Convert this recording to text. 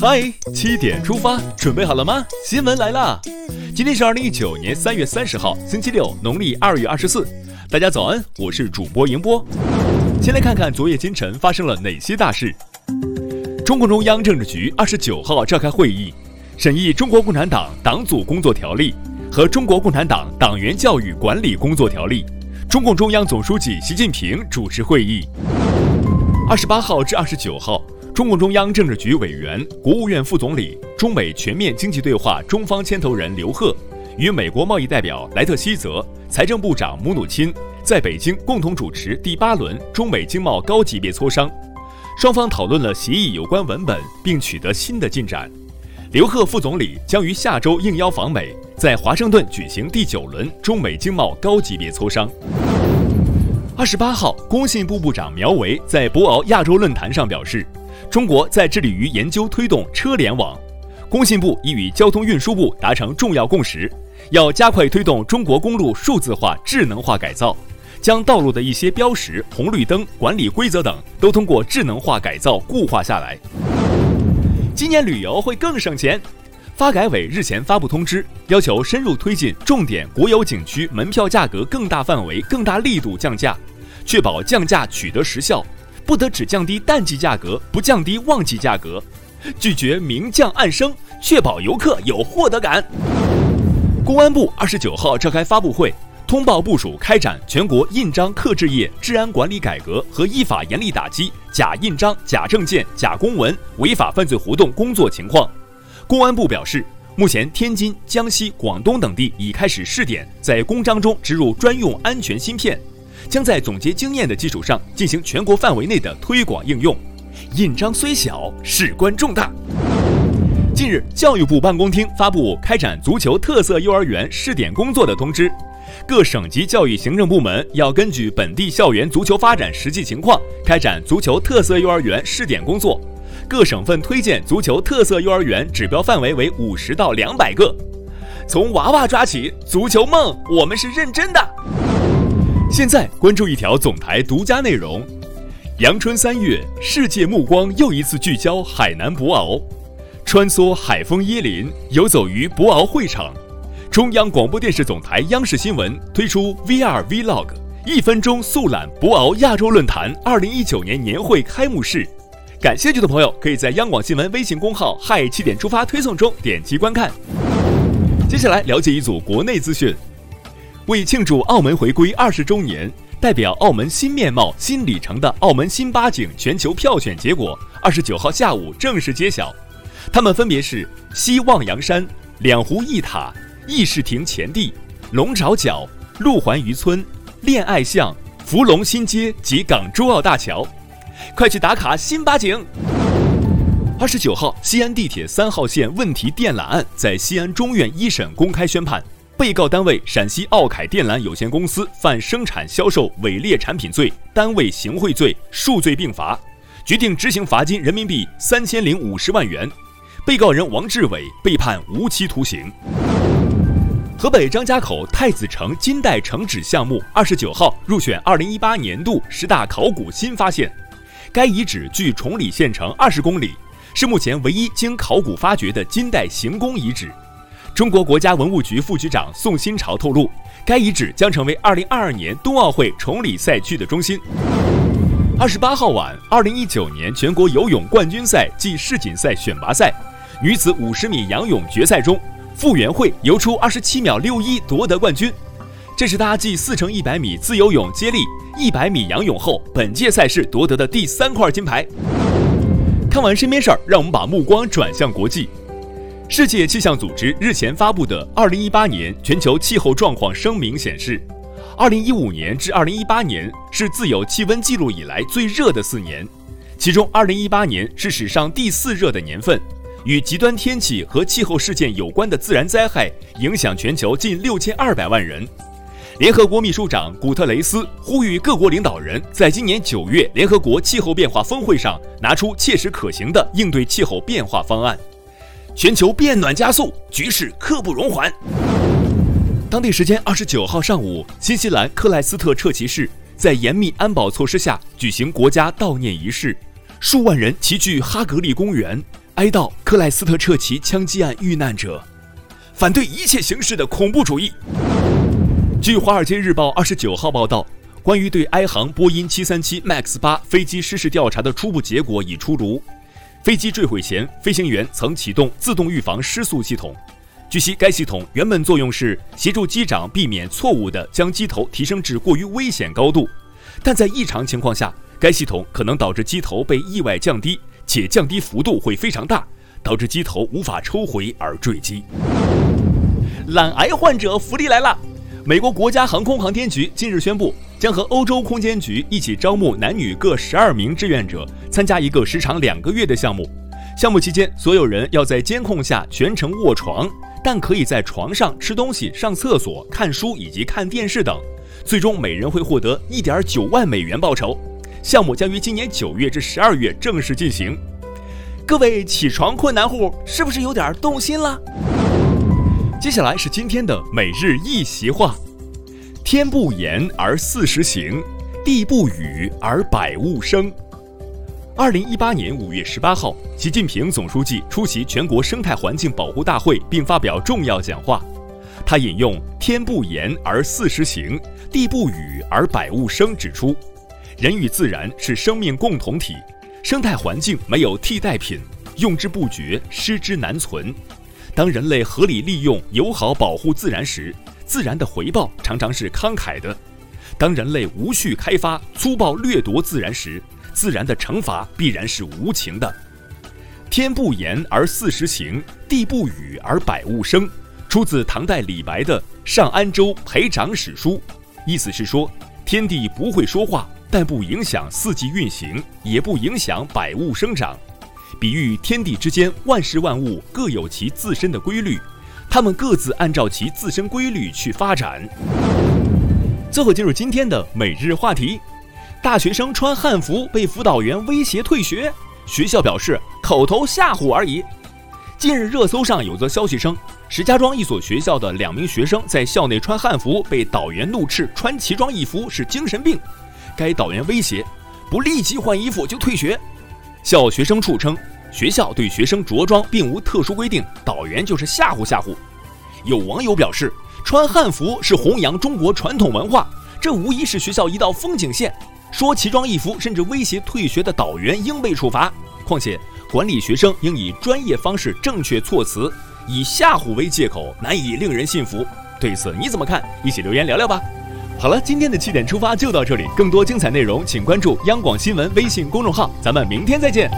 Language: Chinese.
嗨，七点出发，准备好了吗？新闻来啦！今天是二零一九年三月三十号，星期六，农历二月二十四。大家早安，我是主播迎波。先来看看昨夜今晨发生了哪些大事。中共中央政治局二十九号召开会议，审议《中国共产党党组工作条例》和《中国共产党党员教育管理工作条例》。中共中央总书记习近平主持会议。二十八号至二十九号。中共中央政治局委员、国务院副总理、中美全面经济对话中方牵头人刘鹤与美国贸易代表莱特希泽、财政部长姆努钦在北京共同主持第八轮中美经贸高级别磋商，双方讨论了协议有关文本，并取得新的进展。刘鹤副总理将于下周应邀访美，在华盛顿举行第九轮中美经贸高级别磋商。二十八号，工信部部长苗圩在博鳌亚洲论坛上表示。中国在致力于研究推动车联网，工信部已与交通运输部达成重要共识，要加快推动中国公路数字化、智能化改造，将道路的一些标识、红绿灯管理规则等都通过智能化改造固化下来。今年旅游会更省钱，发改委日前发布通知，要求深入推进重点国有景区门票价格更大范围、更大力度降价，确保降价取得实效。不得只降低淡季价格，不降低旺季价格，拒绝明降暗升，确保游客有获得感。公安部二十九号召开发布会，通报部署开展全国印章刻制业治安管理改革和依法严厉打击假印章、假证件、假公文违法犯罪活动工作情况。公安部表示，目前天津、江西、广东等地已开始试点，在公章中植入专用安全芯片。将在总结经验的基础上进行全国范围内的推广应用。印章虽小，事关重大。近日，教育部办公厅发布开展足球特色幼儿园试点工作的通知，各省级教育行政部门要根据本地校园足球发展实际情况，开展足球特色幼儿园试点工作。各省份推荐足球特色幼儿园指标范围为五十到两百个。从娃娃抓起，足球梦，我们是认真的。现在关注一条总台独家内容：阳春三月，世界目光又一次聚焦海南博鳌，穿梭海风椰林，游走于博鳌会场。中央广播电视总台央视新闻推出 VR Vlog，一分钟速览博鳌亚洲论坛二零一九年年会开幕式。感兴趣的朋友可以在央广新闻微信公号“嗨七点出发”推送中点击观看。接下来了解一组国内资讯。为庆祝澳门回归二十周年，代表澳门新面貌、新里程的澳门新八景全球票选结果，二十九号下午正式揭晓。他们分别是西望洋山、两湖一塔、议事亭前地、龙爪角、路环渔村、恋爱巷、福隆新街及港珠澳大桥。快去打卡新八景！二十九号，西安地铁三号线问题电缆案在西安中院一审公开宣判。被告单位陕西奥凯电缆有限公司犯生产销售伪劣产品罪、单位行贿罪，数罪并罚，决定执行罚金人民币三千零五十万元。被告人王志伟被判无期徒刑。河北张家口太子城金代城址项目二十九号入选二零一八年度十大考古新发现，该遗址距崇礼县城二十公里，是目前唯一经考古发掘的金代行宫遗址。中国国家文物局副局长宋新潮透露，该遗址将成为2022年冬奥会崇礼赛区的中心。二十八号晚，2019年全国游泳冠军赛暨世锦赛选拔赛女子50米仰泳决赛中，傅园慧游出27秒61夺得冠军，这是她继四乘100米自由泳接力、100米仰泳后，本届赛事夺得的第三块金牌。看完身边事儿，让我们把目光转向国际。世界气象组织日前发布的《二零一八年全球气候状况声明》显示，二零一五年至二零一八年是自有气温记录以来最热的四年，其中二零一八年是史上第四热的年份。与极端天气和气候事件有关的自然灾害影响全球近六千二百万人。联合国秘书长古特雷斯呼吁各国领导人在今年九月联合国气候变化峰会上拿出切实可行的应对气候变化方案。全球变暖加速，局势刻不容缓。当地时间二十九号上午，新西兰克莱斯特彻奇市在严密安保措施下举行国家悼念仪式，数万人齐聚哈格利公园，哀悼克莱斯特彻奇枪击案遇难者，反对一切形式的恐怖主义。据《华尔街日报》二十九号报道，关于对埃航波音七三七 MAX 八飞机失事调查的初步结果已出炉。飞机坠毁前，飞行员曾启动自动预防失速系统。据悉，该系统原本作用是协助机长避免错误地将机头提升至过于危险高度，但在异常情况下，该系统可能导致机头被意外降低，且降低幅度会非常大，导致机头无法抽回而坠机。懒癌患者福利来了！美国国家航空航天局近日宣布，将和欧洲空间局一起招募男女各十二名志愿者，参加一个时长两个月的项目。项目期间，所有人要在监控下全程卧床。但可以在床上吃东西、上厕所、看书以及看电视等，最终每人会获得一点九万美元报酬。项目将于今年九月至十二月正式进行。各位起床困难户是不是有点动心了？接下来是今天的每日一席话：天不言而四时行，地不语而百物生。二零一八年五月十八号，习近平总书记出席全国生态环境保护大会并发表重要讲话。他引用“天不言而四时行，地不语而百物生”，指出，人与自然是生命共同体，生态环境没有替代品，用之不绝，失之难存。当人类合理利用、友好保护自然时，自然的回报常常是慷慨的；当人类无序开发、粗暴掠夺自然时，自然的惩罚必然是无情的。天不言而四时行，地不语而百物生，出自唐代李白的《上安州裴长史书》，意思是说，天地不会说话，但不影响四季运行，也不影响百物生长，比喻天地之间万事万物各有其自身的规律，它们各自按照其自身规律去发展。最后进入今天的每日话题。大学生穿汉服被辅导员威胁退学，学校表示口头吓唬而已。近日热搜上有则消息称，石家庄一所学校的两名学生在校内穿汉服，被导员怒斥穿奇装异服是精神病。该导员威胁，不立即换衣服就退学。校学生处称，学校对学生着装并无特殊规定，导员就是吓唬吓唬。有网友表示，穿汉服是弘扬中国传统文化，这无疑是学校一道风景线。说奇装异服甚至威胁退学的导员应被处罚。况且管理学生应以专业方式正确措辞，以吓唬为借口难以令人信服。对此你怎么看？一起留言聊聊吧。好了，今天的七点出发就到这里，更多精彩内容请关注央广新闻微信公众号，咱们明天再见。